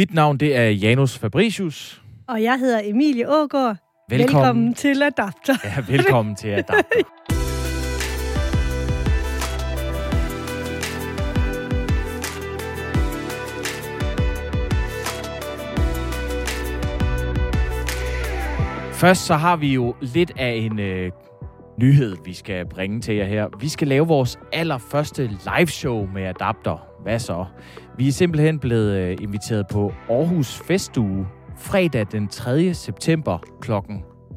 Mit navn det er Janus Fabricius. Og jeg hedder Emilie Ågaard. Velkommen. Velkommen til Adapter. Ja, velkommen til Adapter. Først så har vi jo lidt af en øh, nyhed, vi skal bringe til jer her. Vi skal lave vores allerførste live show med Adapter. Hvad så? Vi er simpelthen blevet øh, inviteret på Aarhus Festuge fredag den 3. september kl.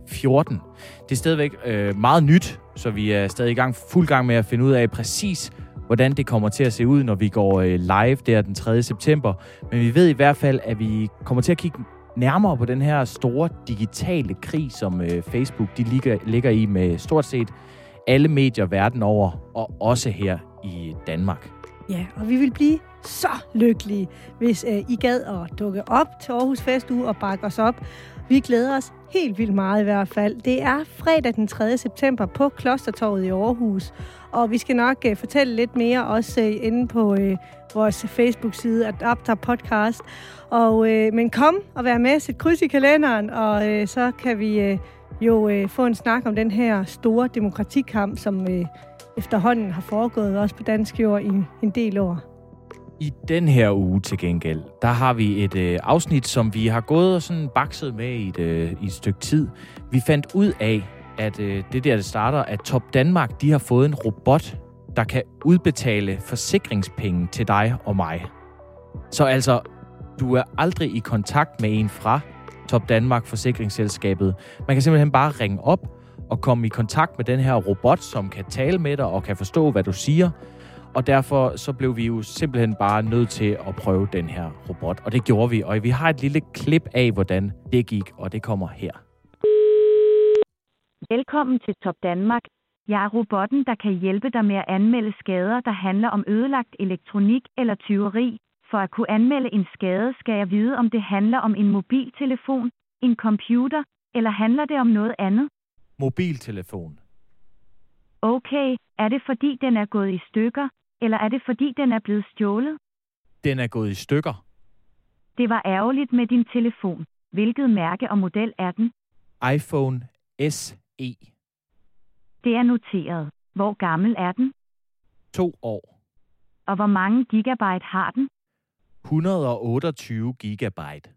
14. Det er stadigvæk øh, meget nyt, så vi er stadig i gang, fuld gang med at finde ud af præcis, hvordan det kommer til at se ud, når vi går øh, live der den 3. september. Men vi ved i hvert fald, at vi kommer til at kigge nærmere på den her store digitale krig, som øh, Facebook de ligger, ligger i med stort set alle medier verden over, og også her i Danmark. Ja, og vi vil blive så lykkelige, hvis øh, I gad at dukke op til Aarhus Festuge og bakke os op. Vi glæder os helt vildt meget i hvert fald. Det er fredag den 3. september på Klostertorvet i Aarhus, og vi skal nok øh, fortælle lidt mere også øh, inde på øh, vores Facebook-side, Adapter Podcast. Og, øh, men kom og vær med, sæt kryds i kalenderen, og øh, så kan vi øh, jo øh, få en snak om den her store demokratikamp, som øh, efterhånden har foregået også på dansk jord i en del år. I den her uge til gengæld, der har vi et øh, afsnit, som vi har gået og sådan bakset med i et, øh, i et stykke tid. Vi fandt ud af, at øh, det der, det starter, at Top Danmark, de har fået en robot, der kan udbetale forsikringspenge til dig og mig. Så altså, du er aldrig i kontakt med en fra Top Danmark Forsikringsselskabet. Man kan simpelthen bare ringe op og komme i kontakt med den her robot, som kan tale med dig og kan forstå, hvad du siger. Og derfor så blev vi jo simpelthen bare nødt til at prøve den her robot. Og det gjorde vi. Og vi har et lille klip af, hvordan det gik, og det kommer her. Velkommen til Top Danmark. Jeg er robotten, der kan hjælpe dig med at anmelde skader, der handler om ødelagt elektronik eller tyveri. For at kunne anmelde en skade, skal jeg vide, om det handler om en mobiltelefon, en computer, eller handler det om noget andet? Mobiltelefon. Okay, er det fordi den er gået i stykker, eller er det fordi den er blevet stjålet? Den er gået i stykker. Det var ærgerligt med din telefon. Hvilket mærke og model er den? iPhone SE. Det er noteret. Hvor gammel er den? To år. Og hvor mange gigabyte har den? 128 gigabyte.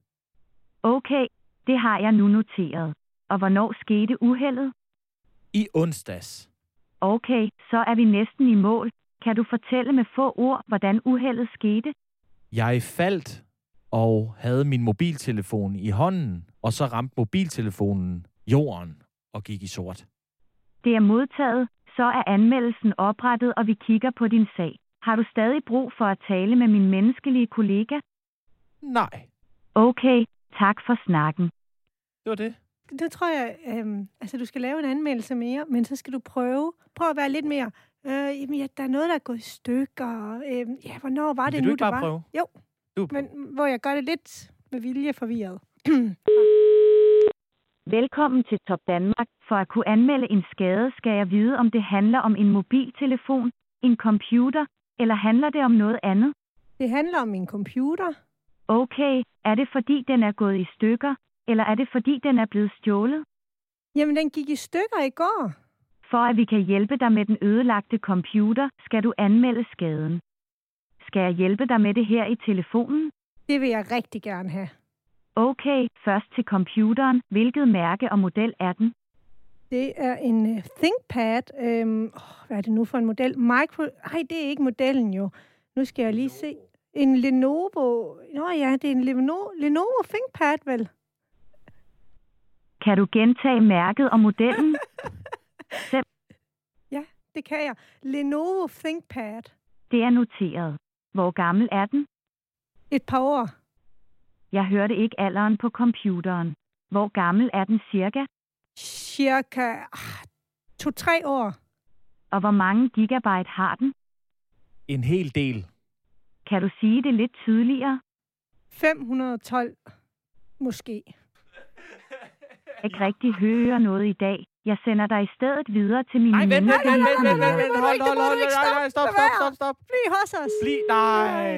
Okay, det har jeg nu noteret. Og hvornår skete uheldet? I onsdags. Okay, så er vi næsten i mål. Kan du fortælle med få ord, hvordan uheldet skete? Jeg faldt og havde min mobiltelefon i hånden, og så ramte mobiltelefonen jorden og gik i sort. Det er modtaget, så er anmeldelsen oprettet, og vi kigger på din sag. Har du stadig brug for at tale med min menneskelige kollega? Nej, Okay, tak for snakken. det var det. Det tror jeg, øhm, altså du skal lave en anmeldelse mere, men så skal du prøve, prøv at være lidt mere, øh, jamen, ja, der er noget, der er gået i stykker, øh, ja, hvornår var det Vil nu, du ikke det bare var? prøve? Jo, Du, men hvor jeg gør det lidt med vilje forvirret. Velkommen til Top Danmark. For at kunne anmelde en skade, skal jeg vide, om det handler om en mobiltelefon, en computer, eller handler det om noget andet? Det handler om min computer. Okay, er det fordi den er gået i stykker, eller er det fordi den er blevet stjålet? Jamen, den gik i stykker i går. For at vi kan hjælpe dig med den ødelagte computer, skal du anmelde skaden. Skal jeg hjælpe dig med det her i telefonen? Det vil jeg rigtig gerne have. Okay, først til computeren. Hvilket mærke og model er den? Det er en uh, ThinkPad. Øhm, hvad er det nu for en model? Micro... Nej, det er ikke modellen jo. Nu skal jeg lige se. En Lenovo... Nå ja, det er en Lenovo, Lenovo ThinkPad, vel? Kan du gentage mærket og modellen? Ja, det kan jeg. Lenovo ThinkPad. Det er noteret. Hvor gammel er den? Et par år. Jeg hørte ikke alderen på computeren. Hvor gammel er den cirka? Cirka ah, to-tre år. Og hvor mange gigabyte har den? En hel del. Kan du sige det lidt tydeligere? 512 måske. Jeg ikke rigtig høre noget i dag. Jeg sender dig i stedet videre til min Nej, vent, vent, vent, vent, vent, vent, vent, hold, hold, hold, nej, nej, stop, stop, stop, stop. Bliv hos os. Bliv, nej.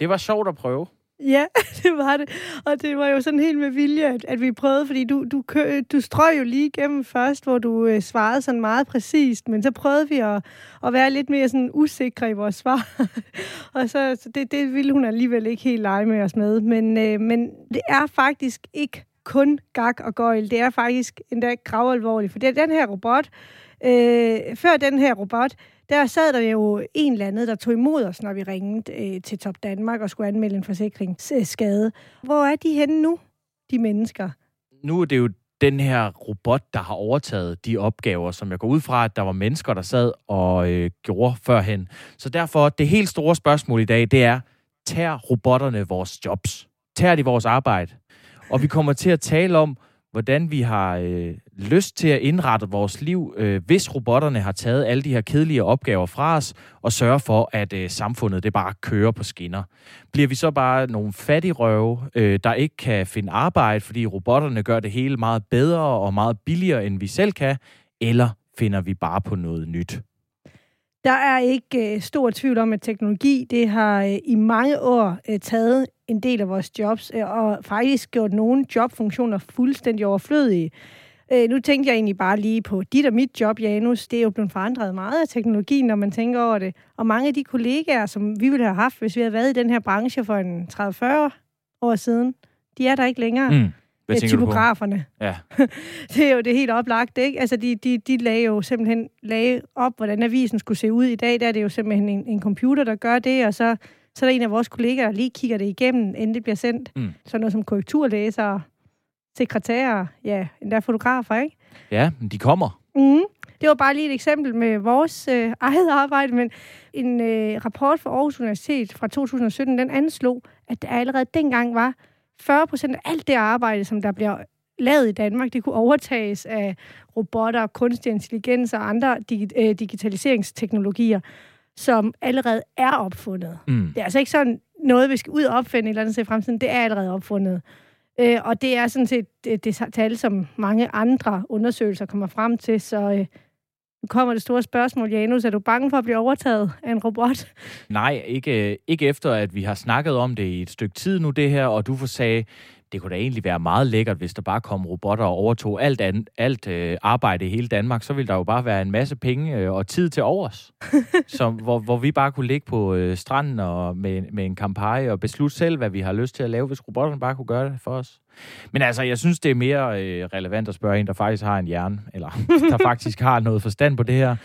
Det var sjovt at prøve. Ja, det var det. Og det var jo sådan helt med vilje, at, at vi prøvede, fordi du, du, kø, du strøg jo lige igennem først, hvor du øh, svarede sådan meget præcist, men så prøvede vi at, at være lidt mere sådan usikre i vores svar. og så, så det, det ville hun alligevel ikke helt lege med os med. Men, øh, men det er faktisk ikke kun gak og gøjl. Det er faktisk endda gravalvorligt, for det er den her robot, øh, før den her robot, der sad der jo en eller anden, der tog imod os, når vi ringede øh, til Top Danmark og skulle anmelde en forsikringsskade. Hvor er de henne nu, de mennesker? Nu er det jo den her robot, der har overtaget de opgaver, som jeg går ud fra, at der var mennesker, der sad og øh, gjorde førhen. Så derfor, det helt store spørgsmål i dag, det er, tager robotterne vores jobs? Tager de vores arbejde? Og vi kommer til at tale om, hvordan vi har øh, lyst til at indrette vores liv, øh, hvis robotterne har taget alle de her kedelige opgaver fra os, og sørge for, at øh, samfundet det bare kører på skinner. Bliver vi så bare nogle fattigrøve, øh, der ikke kan finde arbejde, fordi robotterne gør det hele meget bedre og meget billigere, end vi selv kan, eller finder vi bare på noget nyt? Der er ikke øh, stor tvivl om, at teknologi det har øh, i mange år øh, taget en del af vores jobs, øh, og faktisk gjort nogle jobfunktioner fuldstændig overflødige. Øh, nu tænkte jeg egentlig bare lige på dit og mit job, Janus. Det er jo blevet forandret meget af teknologien, når man tænker over det. Og mange af de kollegaer, som vi ville have haft, hvis vi havde været i den her branche for en 30-40 år siden, de er der ikke længere. Mm. Hvad øh, typograferne. Ja. det er jo det helt oplagt, ikke? Altså, de, de, de lagde jo simpelthen lagde op, hvordan avisen skulle se ud i dag. Der er det jo simpelthen en, en computer, der gør det, og så, så er der en af vores kollegaer, der lige kigger det igennem, inden det bliver sendt. Mm. Sådan noget som korrekturlæsere, sekretærer, ja, endda fotografer, ikke? Ja, men de kommer. Mm. Det var bare lige et eksempel med vores øh, eget arbejde, men en øh, rapport fra Aarhus Universitet fra 2017, den anslog, at der allerede dengang var 40 procent af alt det arbejde, som der bliver lavet i Danmark, det kunne overtages af robotter, kunstig intelligens og andre dig, øh, digitaliseringsteknologier, som allerede er opfundet. Mm. Det er altså ikke sådan noget, vi skal ud og opfinde et eller andet i fremtiden. Det er allerede opfundet. Øh, og det er sådan set det, det tal, som mange andre undersøgelser kommer frem til. Så øh, nu kommer det store spørgsmål, Janus. Er du bange for at blive overtaget af en robot? Nej, ikke, øh, ikke efter, at vi har snakket om det i et stykke tid nu, det her, og du får sagde, det kunne da egentlig være meget lækkert, hvis der bare kom robotter og overtog alt, an, alt øh, arbejde i hele Danmark. Så ville der jo bare være en masse penge øh, og tid til overs, som, hvor, hvor vi bare kunne ligge på øh, stranden og med, med en kampagne og beslutte selv, hvad vi har lyst til at lave, hvis robotterne bare kunne gøre det for os. Men altså, jeg synes, det er mere øh, relevant at spørge en, der faktisk har en hjerne, eller der faktisk har noget forstand på det her.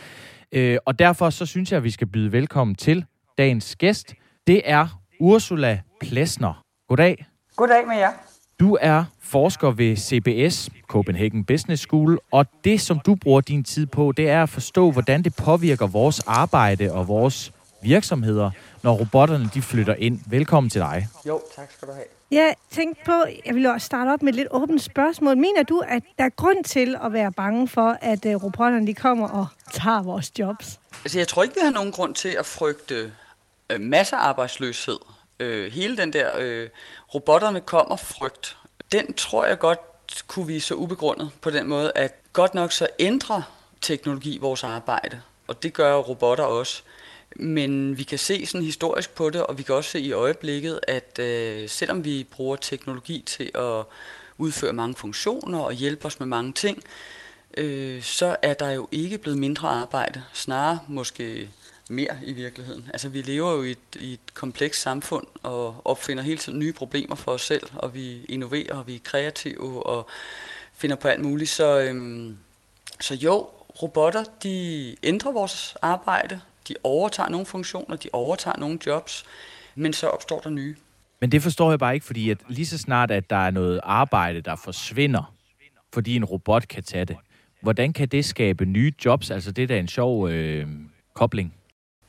Øh, og derfor så synes jeg, at vi skal byde velkommen til dagens gæst. Det er Ursula Plesner. Goddag. Goddag med jer. Du er forsker ved CBS, Copenhagen Business School, og det, som du bruger din tid på, det er at forstå, hvordan det påvirker vores arbejde og vores virksomheder, når robotterne de flytter ind. Velkommen til dig. Jo, tak skal du have. Jeg tænkte på, jeg vil også starte op med et lidt åbent spørgsmål. Mener du, at der er grund til at være bange for, at uh, robotterne de kommer og tager vores jobs? Altså, jeg tror ikke, vi har nogen grund til at frygte øh, massearbejdsløshed. Øh, hele den der øh, robotterne kommer frygt, den tror jeg godt kunne vise så ubegrundet på den måde, at godt nok så ændrer teknologi vores arbejde, og det gør robotter også. Men vi kan se sådan historisk på det, og vi kan også se i øjeblikket, at øh, selvom vi bruger teknologi til at udføre mange funktioner og hjælpe os med mange ting, øh, så er der jo ikke blevet mindre arbejde. Snarere måske mere i virkeligheden. Altså vi lever jo i et, i et komplekst samfund og opfinder hele tiden nye problemer for os selv, og vi innoverer, og vi er kreative og finder på alt muligt. Så, øhm, så jo, robotter de ændrer vores arbejde, de overtager nogle funktioner, de overtager nogle jobs, men så opstår der nye. Men det forstår jeg bare ikke, fordi at lige så snart, at der er noget arbejde, der forsvinder, fordi en robot kan tage det, hvordan kan det skabe nye jobs? Altså det er da en sjov øh, kobling.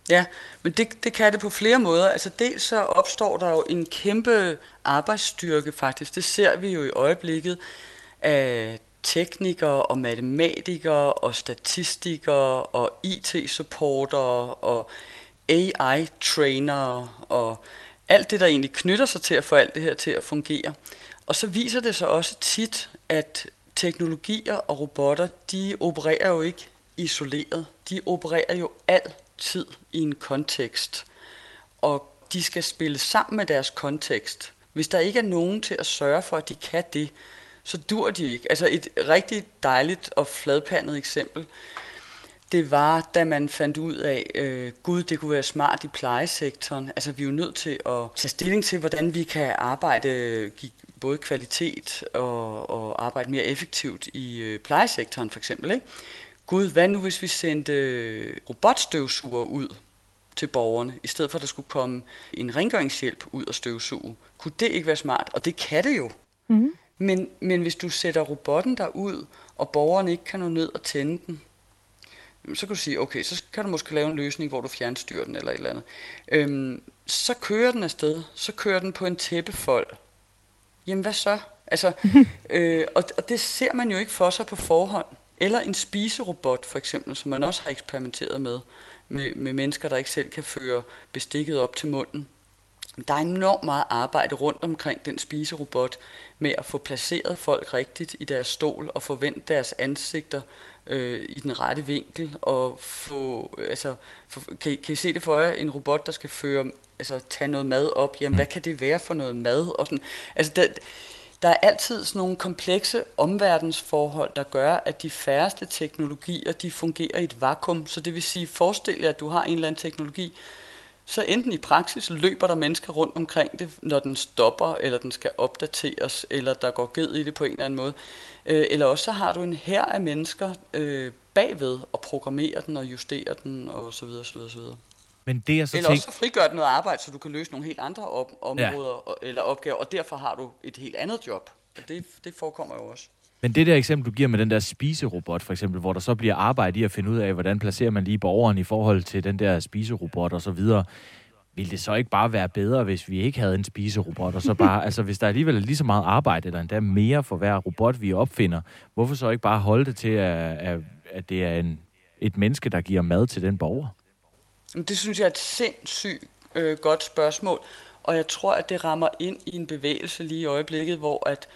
Ja, men det, det kan det på flere måder. Altså dels så opstår der jo en kæmpe arbejdsstyrke faktisk. Det ser vi jo i øjeblikket af teknikere og matematikere og statistikere og IT-supportere og AI-trainere og alt det, der egentlig knytter sig til at få alt det her til at fungere. Og så viser det sig også tit, at teknologier og robotter, de opererer jo ikke isoleret. De opererer jo altid tid i en kontekst. Og de skal spille sammen med deres kontekst. Hvis der ikke er nogen til at sørge for, at de kan det, så dur de ikke. Altså et rigtig dejligt og fladpandet eksempel, det var, da man fandt ud af, øh, gud, det kunne være smart i plejesektoren. Altså, vi er jo nødt til at tage stilling til, hvordan vi kan arbejde, øh, give både kvalitet og, og arbejde mere effektivt i øh, plejesektoren, for eksempel. Ikke? Gud, hvad nu hvis vi sendte øh, robotstøvsuger ud til borgerne, i stedet for at der skulle komme en rengøringshjælp ud og støvsuge? Kunne det ikke være smart? Og det kan det jo. Mm. Men, men hvis du sætter robotten derud, og borgerne ikke kan nå ned og tænde den, så kan du sige, okay, så kan du måske lave en løsning, hvor du fjernstyrer den eller et eller andet. Øhm, så kører den afsted, så kører den på en tæppefold. Jamen hvad så? Altså, øh, og, og det ser man jo ikke for sig på forhånd. Eller en spiserobot for eksempel, som man også har eksperimenteret med, med, med mennesker, der ikke selv kan føre bestikket op til munden. Der er enormt meget arbejde rundt omkring den spiserobot med at få placeret folk rigtigt i deres stol og forvente deres ansigter øh, i den rette vinkel og få, altså, for, kan, I, kan I se det for jer, en robot, der skal føre, altså tage noget mad op, jamen hvad kan det være for noget mad? Og sådan, altså der, der er altid sådan nogle komplekse omverdensforhold, der gør, at de færreste teknologier, de fungerer i et vakuum. Så det vil sige, forestil jer, at du har en eller anden teknologi, så enten i praksis løber der mennesker rundt omkring det, når den stopper, eller den skal opdateres, eller der går ged i det på en eller anden måde. Øh, eller også så har du en her af mennesker øh, bagved og programmerer den og justerer den og så videre, men det er så eller tænk... også så frigør det noget arbejde, så du kan løse nogle helt andre op- områder ja. eller opgaver, og derfor har du et helt andet job. Det, det forekommer jo også. Men det der eksempel, du giver med den der spiserobot, for eksempel, hvor der så bliver arbejde i at finde ud af, hvordan placerer man lige borgeren i forhold til den der spiserobot og så videre, ville det så ikke bare være bedre, hvis vi ikke havde en spiserobot, og så bare, altså hvis der alligevel er lige så meget arbejde, eller endda mere for hver robot, vi opfinder, hvorfor så ikke bare holde det til, at, at det er en, et menneske, der giver mad til den borger? Det synes jeg er et sindssygt øh, godt spørgsmål, og jeg tror, at det rammer ind i en bevægelse lige i øjeblikket, hvor at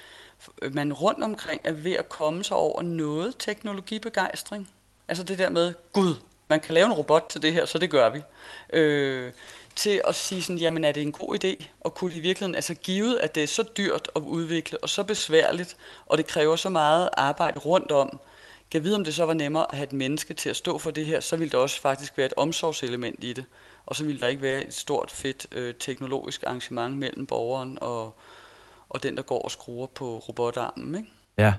øh, man rundt omkring er ved at komme sig over noget teknologibegejstring. Altså det der med, gud, man kan lave en robot til det her, så det gør vi. Øh, til at sige sådan, jamen er det en god idé? Og kunne i virkeligheden, altså givet, at det er så dyrt at udvikle, og så besværligt, og det kræver så meget arbejde rundt om, kan vide, om det så var nemmere at have et menneske til at stå for det her, så ville der også faktisk være et omsorgselement i det. Og så ville der ikke være et stort, fedt øh, teknologisk arrangement mellem borgeren og, og den, der går og skruer på robotarmen. Ikke? Ja.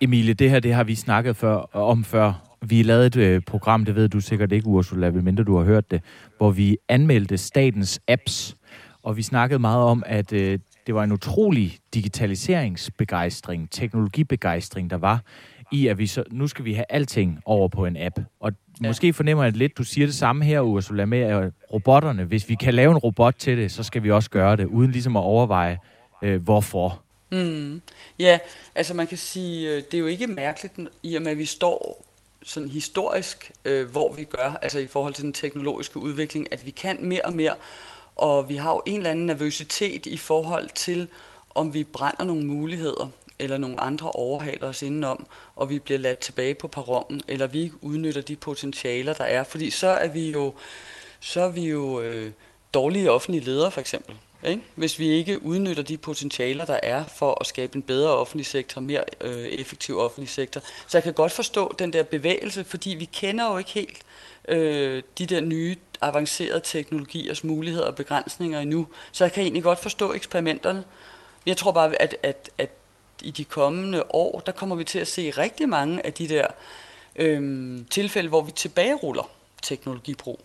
Emilie, det her det har vi snakket før, om før. Vi lavede et øh, program, det ved du sikkert ikke, Ursula, medmindre du har hørt det, hvor vi anmeldte statens apps, og vi snakkede meget om, at øh, det var en utrolig digitaliseringsbegejstring, teknologibegejstring, der var i, at vi så, nu skal vi have alting over på en app. Og ja. måske fornemmer jeg lidt, du siger det samme her, Ursula, med at robotterne, hvis vi kan lave en robot til det, så skal vi også gøre det, uden ligesom at overveje, øh, hvorfor. Mm. Ja, altså man kan sige, øh, det er jo ikke mærkeligt, i og med at vi står sådan historisk, øh, hvor vi gør, altså i forhold til den teknologiske udvikling, at vi kan mere og mere, og vi har jo en eller anden nervøsitet i forhold til, om vi brænder nogle muligheder, eller nogle andre overhaler os indenom, og vi bliver ladt tilbage på perronen, eller vi ikke udnytter de potentialer, der er. Fordi så er vi jo, så er vi jo øh, dårlige offentlige ledere, for eksempel. Ikke? Hvis vi ikke udnytter de potentialer, der er for at skabe en bedre offentlig sektor, mere øh, effektiv offentlig sektor. Så jeg kan godt forstå den der bevægelse, fordi vi kender jo ikke helt øh, de der nye avancerede teknologiers muligheder og begrænsninger endnu. Så jeg kan egentlig godt forstå eksperimenterne. Jeg tror bare, at, at, at i de kommende år, der kommer vi til at se rigtig mange af de der øh, tilfælde, hvor vi tilbageruller teknologibrug.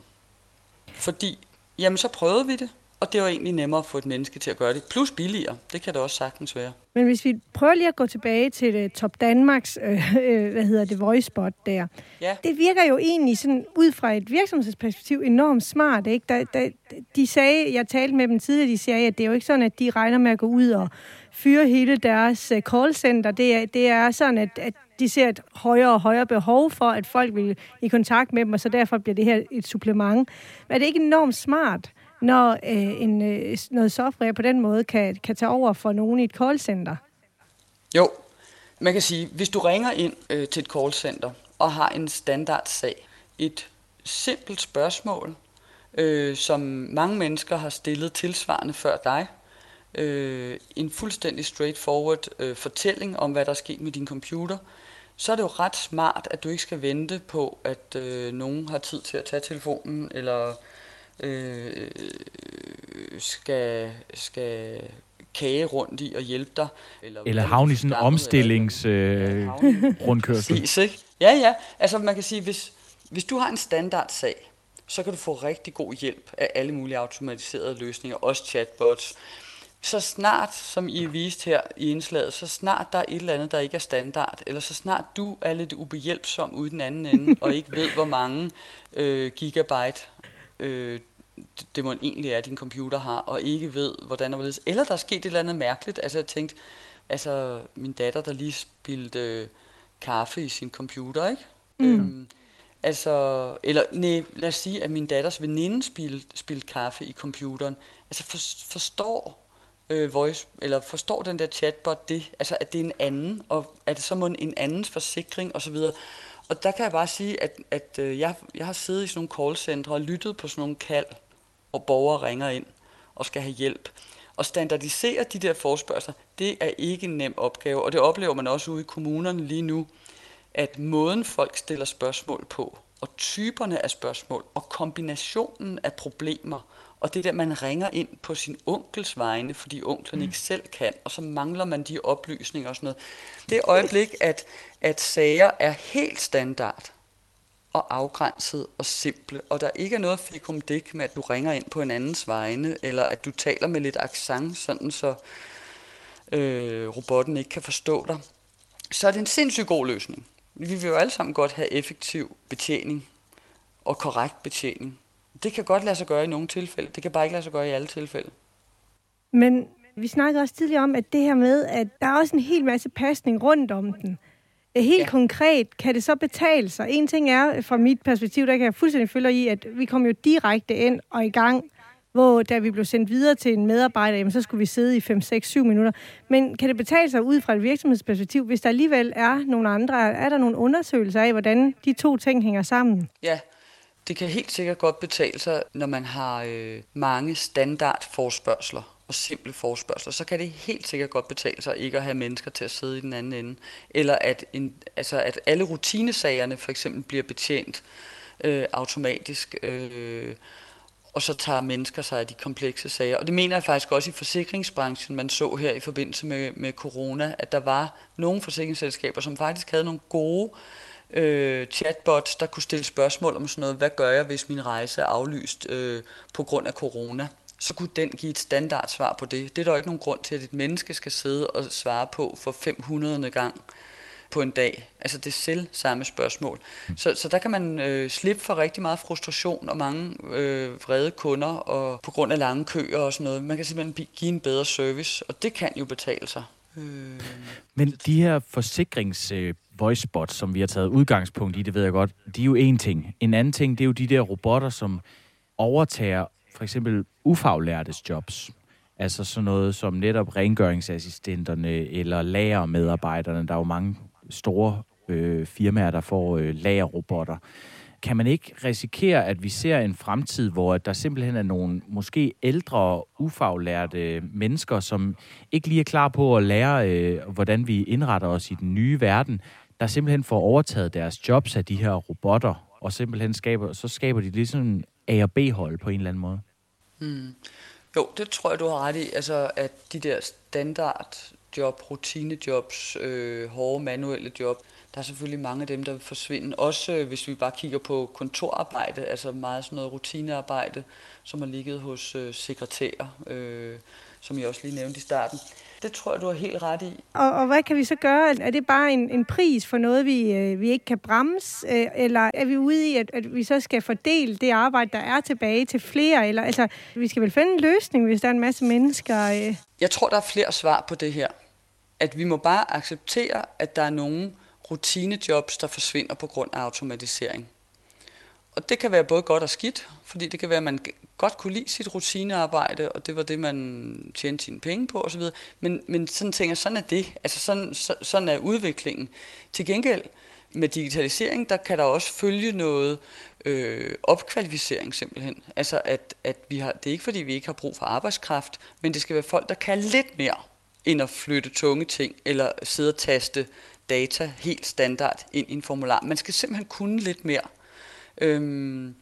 Fordi, jamen så prøvede vi det, og det var egentlig nemmere at få et menneske til at gøre det. Plus billigere. Det kan det også sagtens være. Men hvis vi prøver lige at gå tilbage til det, Top Danmarks, øh, øh, hvad hedder det, voice spot der. Ja. Det virker jo egentlig sådan, ud fra et virksomhedsperspektiv enormt smart. Ikke? Der, der, de sagde, jeg talte med dem tidligere, de sagde, at det er jo ikke sådan, at de regner med at gå ud og fyre hele deres øh, callcenter. Det er, det er sådan, at, at de ser et højere og højere behov for, at folk vil i kontakt med dem, og så derfor bliver det her et supplement. Men er det ikke enormt smart, når øh, en, øh, noget software på den måde kan, kan tage over for nogen i et callcenter? Jo, man kan sige, hvis du ringer ind øh, til et callcenter og har en standard sag, et simpelt spørgsmål, øh, som mange mennesker har stillet tilsvarende før dig. Øh, en fuldstændig straightforward øh, fortælling om, hvad der er sket med din computer. Så er det jo ret smart, at du ikke skal vente på, at øh, nogen har tid til at tage telefonen, eller øh, skal, skal kage rundt i og hjælpe dig. Eller, eller havne i sådan en omstillingsrundkørsel. Øh, Præcis, ikke? Ja, ja. Altså man kan sige, hvis, hvis du har en standardsag, så kan du få rigtig god hjælp af alle mulige automatiserede løsninger, også chatbots. Så snart, som I vist her i indslaget, så snart der er et eller andet, der ikke er standard, eller så snart du er lidt ubehjælpsom ude den anden ende, og ikke ved, hvor mange øh, gigabyte øh, det må egentlig er, din computer har, og ikke ved, hvordan der hvorledes. Eller der er sket et eller andet mærkeligt. Altså jeg tænkte, altså min datter, der lige spildte øh, kaffe i sin computer, ikke? Mm. Øhm, altså, eller nej, lad os sige, at min datters veninde spildte spild kaffe i computeren. Altså for, forstår øh, voice, eller forstår den der chatbot det, altså at det er en anden, og er det så må en andens forsikring og så videre. Og der kan jeg bare sige, at, at øh, jeg, jeg har siddet i sådan nogle callcentre og lyttet på sådan nogle kald, hvor borgere ringer ind og skal have hjælp. Og standardisere de der forspørgseler, det er ikke en nem opgave, og det oplever man også ude i kommunerne lige nu, at måden folk stiller spørgsmål på, og typerne af spørgsmål, og kombinationen af problemer, og det der, man ringer ind på sin onkels vegne, fordi onklen mm. ikke selv kan, og så mangler man de oplysninger og sådan noget. Det øjeblik, at, at sager er helt standard, og afgrænset og simple, og der ikke er noget fikum dik med, at du ringer ind på en andens vegne, eller at du taler med lidt accent, sådan så øh, robotten ikke kan forstå dig, så er det en sindssygt god løsning. Vi vil jo alle sammen godt have effektiv betjening og korrekt betjening. Det kan godt lade sig gøre i nogle tilfælde. Det kan bare ikke lade sig gøre i alle tilfælde. Men vi snakkede også tidligere om, at det her med, at der er også en hel masse pasning rundt om den. Helt ja. konkret, kan det så betale sig? En ting er, fra mit perspektiv, der kan jeg fuldstændig følge i, at vi kom jo direkte ind og i gang, hvor da vi blev sendt videre til en medarbejder, jamen, så skulle vi sidde i 5, 6, 7 minutter. Men kan det betale sig ud fra et virksomhedsperspektiv, hvis der alligevel er nogle andre? Er der nogle undersøgelser af, hvordan de to ting hænger sammen? Ja, det kan helt sikkert godt betale sig, når man har øh, mange standardforspørgseler og simple forspørgseler, så kan det helt sikkert godt betale sig ikke at have mennesker til at sidde i den anden ende. Eller at, en, altså at alle rutinesagerne for eksempel bliver betjent øh, automatisk, øh, og så tager mennesker sig af de komplekse sager. Og det mener jeg faktisk også i forsikringsbranchen, man så her i forbindelse med, med corona, at der var nogle forsikringsselskaber, som faktisk havde nogle gode øh, øh, chatbots, der kunne stille spørgsmål om sådan noget, hvad gør jeg, hvis min rejse er aflyst øh, på grund af corona? Så kunne den give et standardsvar på det. Det er der jo ikke nogen grund til, at et menneske skal sidde og svare på for 500. gang på en dag. Altså det selv samme spørgsmål. Så, så der kan man øh, slippe for rigtig meget frustration og mange øh, vrede kunder og på grund af lange køer og sådan noget. Man kan simpelthen give en bedre service, og det kan jo betale sig. Øh. Men de her forsikrings øh, voicebots, som vi har taget udgangspunkt i, det ved jeg godt, de er jo en ting. En anden ting, det er jo de der robotter, som overtager for eksempel ufaglærtes jobs. Altså sådan noget som netop rengøringsassistenterne eller lagermedarbejderne. Der er jo mange store øh, firmaer, der får øh, lagerrobotter. Kan man ikke risikere, at vi ser en fremtid, hvor der simpelthen er nogle måske ældre, ufaglærte mennesker, som ikke lige er klar på at lære, øh, hvordan vi indretter os i den nye verden, der simpelthen får overtaget deres jobs af de her robotter, og simpelthen skaber, så skaber de lige sådan A- og B-hold på en eller anden måde. Mm. Jo, det tror jeg, du har ret i. Altså, at de der standard job, rutinejobs, øh, hårde manuelle job, der er selvfølgelig mange af dem, der vil forsvinde. Også øh, hvis vi bare kigger på kontorarbejde, altså meget sådan noget rutinearbejde, som har ligget hos øh, sekretærer, øh, som jeg også lige nævnte i starten. Det tror jeg, du har helt ret i. Og, og hvad kan vi så gøre? Er det bare en, en pris for noget, vi, øh, vi ikke kan bremse? Øh, eller er vi ude i, at, at vi så skal fordele det arbejde, der er tilbage til flere? Eller, altså, vi skal vel finde en løsning, hvis der er en masse mennesker? Øh. Jeg tror, der er flere svar på det her. At vi må bare acceptere, at der er nogle rutinejobs, der forsvinder på grund af automatisering. Og det kan være både godt og skidt, fordi det kan være, at man godt kunne lide sit rutinearbejde, og det var det, man tjente sine penge på osv. Men, men sådan tænker sådan er det. Altså sådan, så, sådan er udviklingen. Til gengæld med digitalisering, der kan der også følge noget øh, opkvalificering simpelthen. Altså at, at vi har, det er ikke fordi, vi ikke har brug for arbejdskraft, men det skal være folk, der kan lidt mere end at flytte tunge ting, eller sidde og taste data helt standard ind i en formular. Man skal simpelthen kunne lidt mere. Øhm,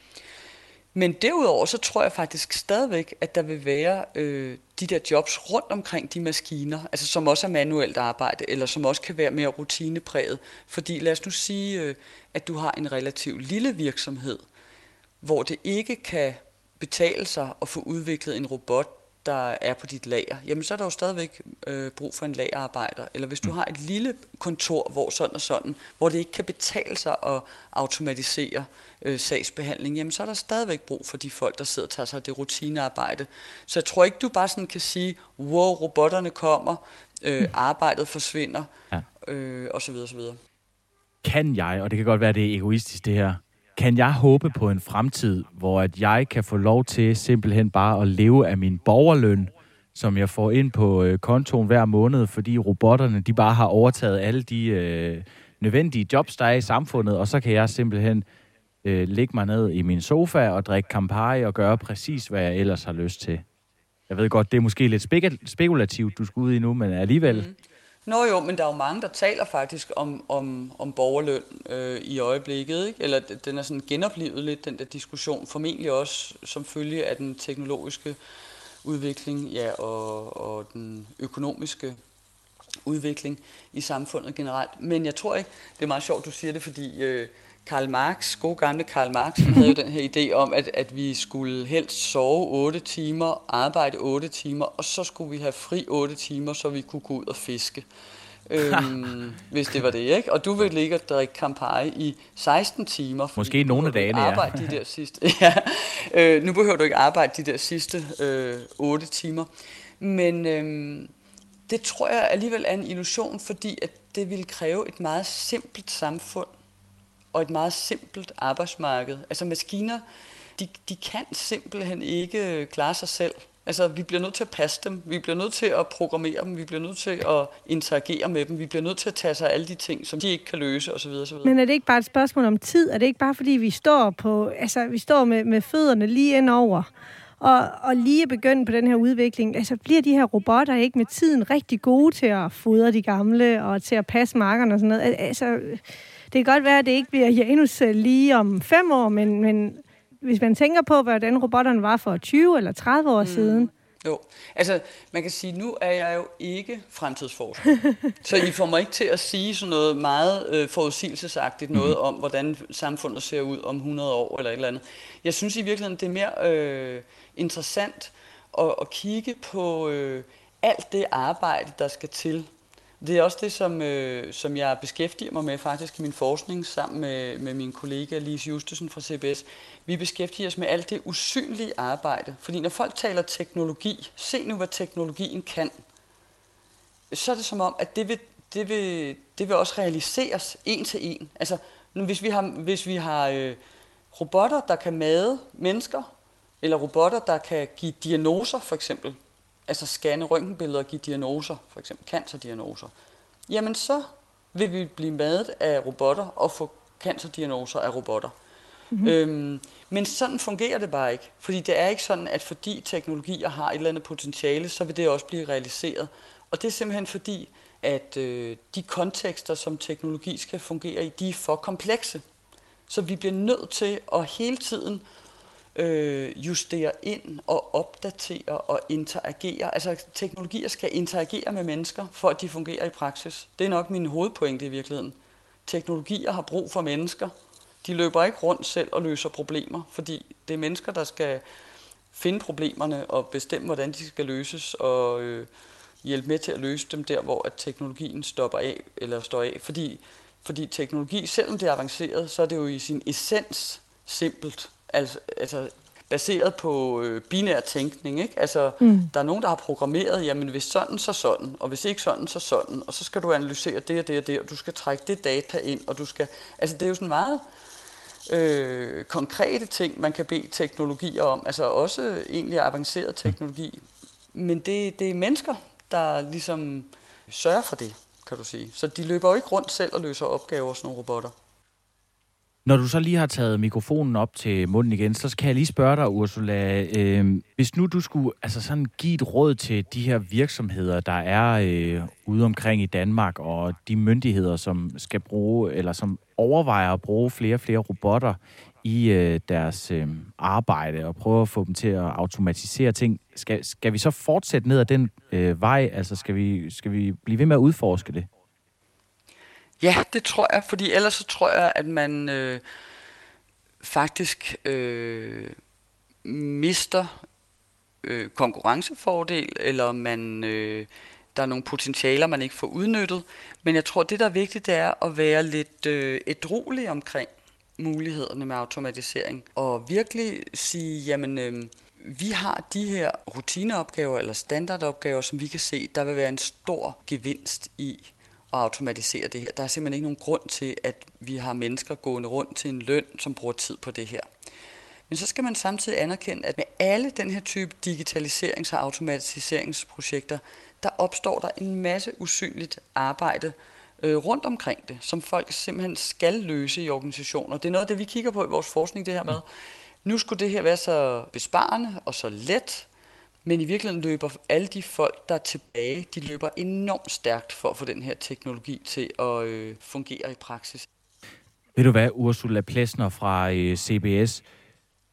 men derudover så tror jeg faktisk stadigvæk, at der vil være øh, de der jobs rundt omkring de maskiner, altså som også er manuelt arbejde, eller som også kan være mere rutinepræget. Fordi lad os nu sige, øh, at du har en relativt lille virksomhed, hvor det ikke kan betale sig at få udviklet en robot, der er på dit lager, jamen så er der jo stadigvæk øh, brug for en lagerarbejder. Eller hvis du mm. har et lille kontor, hvor sådan og sådan, hvor det ikke kan betale sig at automatisere øh, sagsbehandling, jamen så er der stadigvæk brug for de folk, der sidder og tager sig af det rutinearbejde. Så jeg tror ikke, du bare sådan kan sige, wow, robotterne kommer, øh, mm. arbejdet forsvinder, ja. øh, og så videre, og så videre. Kan jeg, og det kan godt være, det er egoistisk det her, kan jeg håbe på en fremtid, hvor at jeg kan få lov til simpelthen bare at leve af min borgerløn, som jeg får ind på øh, kontoen hver måned, fordi robotterne de bare har overtaget alle de øh, nødvendige jobs, der er i samfundet, og så kan jeg simpelthen øh, ligge mig ned i min sofa og drikke Campari og gøre præcis, hvad jeg ellers har lyst til. Jeg ved godt, det er måske lidt spekulativt, du skal ud i nu, men alligevel... Mm. Nå jo, men der er jo mange, der taler faktisk om, om, om borgerløn øh, i øjeblikket. Ikke? Eller den er sådan genoplevet lidt, den der diskussion. Formentlig også som følge af den teknologiske udvikling ja, og, og den økonomiske udvikling i samfundet generelt. Men jeg tror ikke, det er meget sjovt, du siger det, fordi øh, Karl Marx, god gamle Karl Marx, havde jo den her idé om, at, at vi skulle helst sove 8 timer, arbejde 8 timer, og så skulle vi have fri 8 timer, så vi kunne gå ud og fiske. øhm, hvis det var det, ikke? Og du vil ligge og drikke Campari i 16 timer. Måske nogle af dagene, ja. arbejde de der sidste, ja. Øh, nu behøver du ikke arbejde de der sidste øh, 8 timer. Men øh, det tror jeg alligevel er en illusion, fordi at det ville kræve et meget simpelt samfund, og et meget simpelt arbejdsmarked. Altså maskiner, de, de kan simpelthen ikke øh, klare sig selv. Altså, vi bliver nødt til at passe dem, vi bliver nødt til at programmere dem, vi bliver nødt til at interagere med dem, vi bliver nødt til at tage sig af alle de ting, som de ikke kan løse osv. osv. Men er det ikke bare et spørgsmål om tid? Er det ikke bare fordi, vi står på, altså, vi står med, med fødderne lige ind over, og, og lige begynde på den her udvikling, altså bliver de her robotter ikke med tiden rigtig gode til at fodre de gamle, og til at passe markerne og sådan noget? Altså, det kan godt være, at det ikke bliver Janus øh, lige om fem år, men, men hvis man tænker på, hvordan robotterne var for 20 eller 30 år mm. siden, jo, altså man kan sige, nu er jeg jo ikke fremtidsforsker, så I får mig ikke til at sige sådan noget meget øh, forudsigelsesagtigt noget om, hvordan samfundet ser ud om 100 år eller et eller andet. Jeg synes i virkeligheden, det er mere øh, interessant at, at kigge på øh, alt det arbejde, der skal til det er også det, som, øh, som jeg beskæftiger mig med faktisk i min forskning sammen med, med min kollega Lise Justesen fra CBS. Vi beskæftiger os med alt det usynlige arbejde. Fordi når folk taler teknologi, se nu hvad teknologien kan, så er det som om, at det vil, det vil, det vil også realiseres en til en. Altså, hvis vi har, hvis vi har øh, robotter, der kan made mennesker, eller robotter, der kan give diagnoser for eksempel, altså scanne røntgenbilleder og give diagnoser, for eksempel cancerdiagnoser, jamen så vil vi blive madet af robotter og få cancerdiagnoser af robotter. Mm-hmm. Øhm, men sådan fungerer det bare ikke. Fordi det er ikke sådan, at fordi teknologier har et eller andet potentiale, så vil det også blive realiseret. Og det er simpelthen fordi, at øh, de kontekster, som teknologi skal fungere i, de er for komplekse. Så vi bliver nødt til at hele tiden øh, justere ind og opdatere og interagere. Altså teknologier skal interagere med mennesker, for at de fungerer i praksis. Det er nok min hovedpointe i virkeligheden. Teknologier har brug for mennesker. De løber ikke rundt selv og løser problemer, fordi det er mennesker, der skal finde problemerne og bestemme, hvordan de skal løses og øh, hjælpe med til at løse dem der, hvor at teknologien stopper af eller står af. Fordi, fordi teknologi, selvom det er avanceret, så er det jo i sin essens simpelt altså, altså baseret på øh, binær tænkning. Ikke? Altså, mm. Der er nogen, der har programmeret, jamen hvis sådan, så sådan, og hvis ikke sådan, så sådan, og så skal du analysere det og det og det, og du skal trække det data ind, og du skal... Altså det er jo sådan meget øh, konkrete ting, man kan bede teknologier om, altså også egentlig avanceret teknologi. Men det, det er mennesker, der ligesom sørger for det. kan du sige. Så de løber jo ikke rundt selv og løser opgaver, sådan nogle robotter. Når du så lige har taget mikrofonen op til munden igen, så kan jeg lige spørge dig, Ursula. Øh, hvis nu du skulle altså sådan give et råd til de her virksomheder, der er øh, ude omkring i Danmark, og de myndigheder, som skal bruge, eller som overvejer at bruge flere og flere robotter i øh, deres øh, arbejde, og prøve at få dem til at automatisere ting, skal, skal vi så fortsætte ned ad den øh, vej? Altså skal vi, skal vi blive ved med at udforske det? Ja, det tror jeg, fordi ellers så tror jeg, at man øh, faktisk øh, mister øh, konkurrencefordel, eller man øh, der er nogle potentialer, man ikke får udnyttet. Men jeg tror, det der er vigtigt, det er at være lidt øh, edrolig omkring mulighederne med automatisering, og virkelig sige, jamen, øh, vi har de her rutineopgaver eller standardopgaver, som vi kan se, der vil være en stor gevinst i at automatisere det her. Der er simpelthen ikke nogen grund til, at vi har mennesker gående rundt til en løn, som bruger tid på det her. Men så skal man samtidig anerkende, at med alle den her type digitaliserings- og automatiseringsprojekter, der opstår der en masse usynligt arbejde øh, rundt omkring det, som folk simpelthen skal løse i organisationer. Det er noget af det, vi kigger på i vores forskning, det her med. Nu skulle det her være så besparende og så let, men i virkeligheden løber alle de folk, der er tilbage, de løber enormt stærkt for at få den her teknologi til at øh, fungere i praksis. Ved du hvad, Ursula Plesner fra øh, CBS,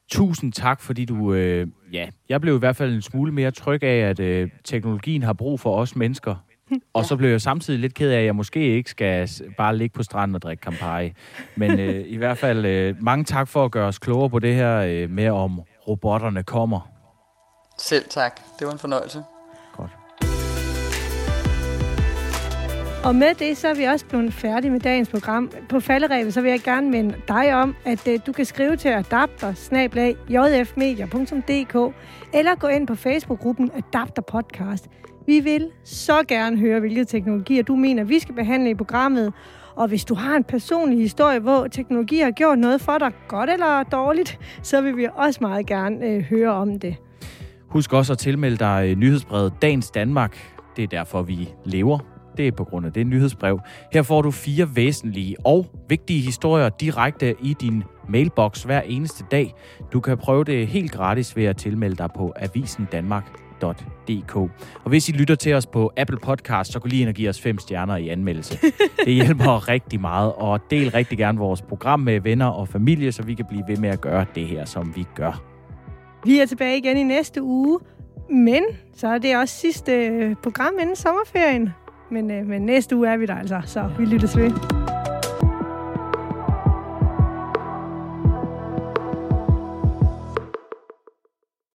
tusind tak, fordi du, øh, ja, jeg blev i hvert fald en smule mere tryg af, at øh, teknologien har brug for os mennesker. Og så blev jeg samtidig lidt ked af, at jeg måske ikke skal bare ligge på stranden og drikke Campari. Men øh, i hvert fald øh, mange tak for at gøre os klogere på det her øh, med, om robotterne kommer. Selv tak. Det var en fornøjelse. Godt. Og med det, så er vi også blevet færdige med dagens program. På falderæbet, så vil jeg gerne minde dig om, at uh, du kan skrive til adapter jfmedia.dk eller gå ind på Facebook-gruppen Adapter Podcast. Vi vil så gerne høre, hvilke teknologier du mener, vi skal behandle i programmet. Og hvis du har en personlig historie, hvor teknologi har gjort noget for dig, godt eller dårligt, så vil vi også meget gerne uh, høre om det. Husk også at tilmelde dig øh, nyhedsbrevet Dagens Danmark. Det er derfor, vi lever. Det er på grund af det nyhedsbrev. Her får du fire væsentlige og vigtige historier direkte i din mailbox hver eneste dag. Du kan prøve det helt gratis ved at tilmelde dig på avisendanmark.dk. Og hvis I lytter til os på Apple Podcast, så kan I lige ind og give os fem stjerner i anmeldelse. Det hjælper rigtig meget, og del rigtig gerne vores program med venner og familie, så vi kan blive ved med at gøre det her, som vi gør. Vi er tilbage igen i næste uge, men så er det også sidste øh, program inden sommerferien. Men, øh, men næste uge er vi der altså, så vi lyttes ved.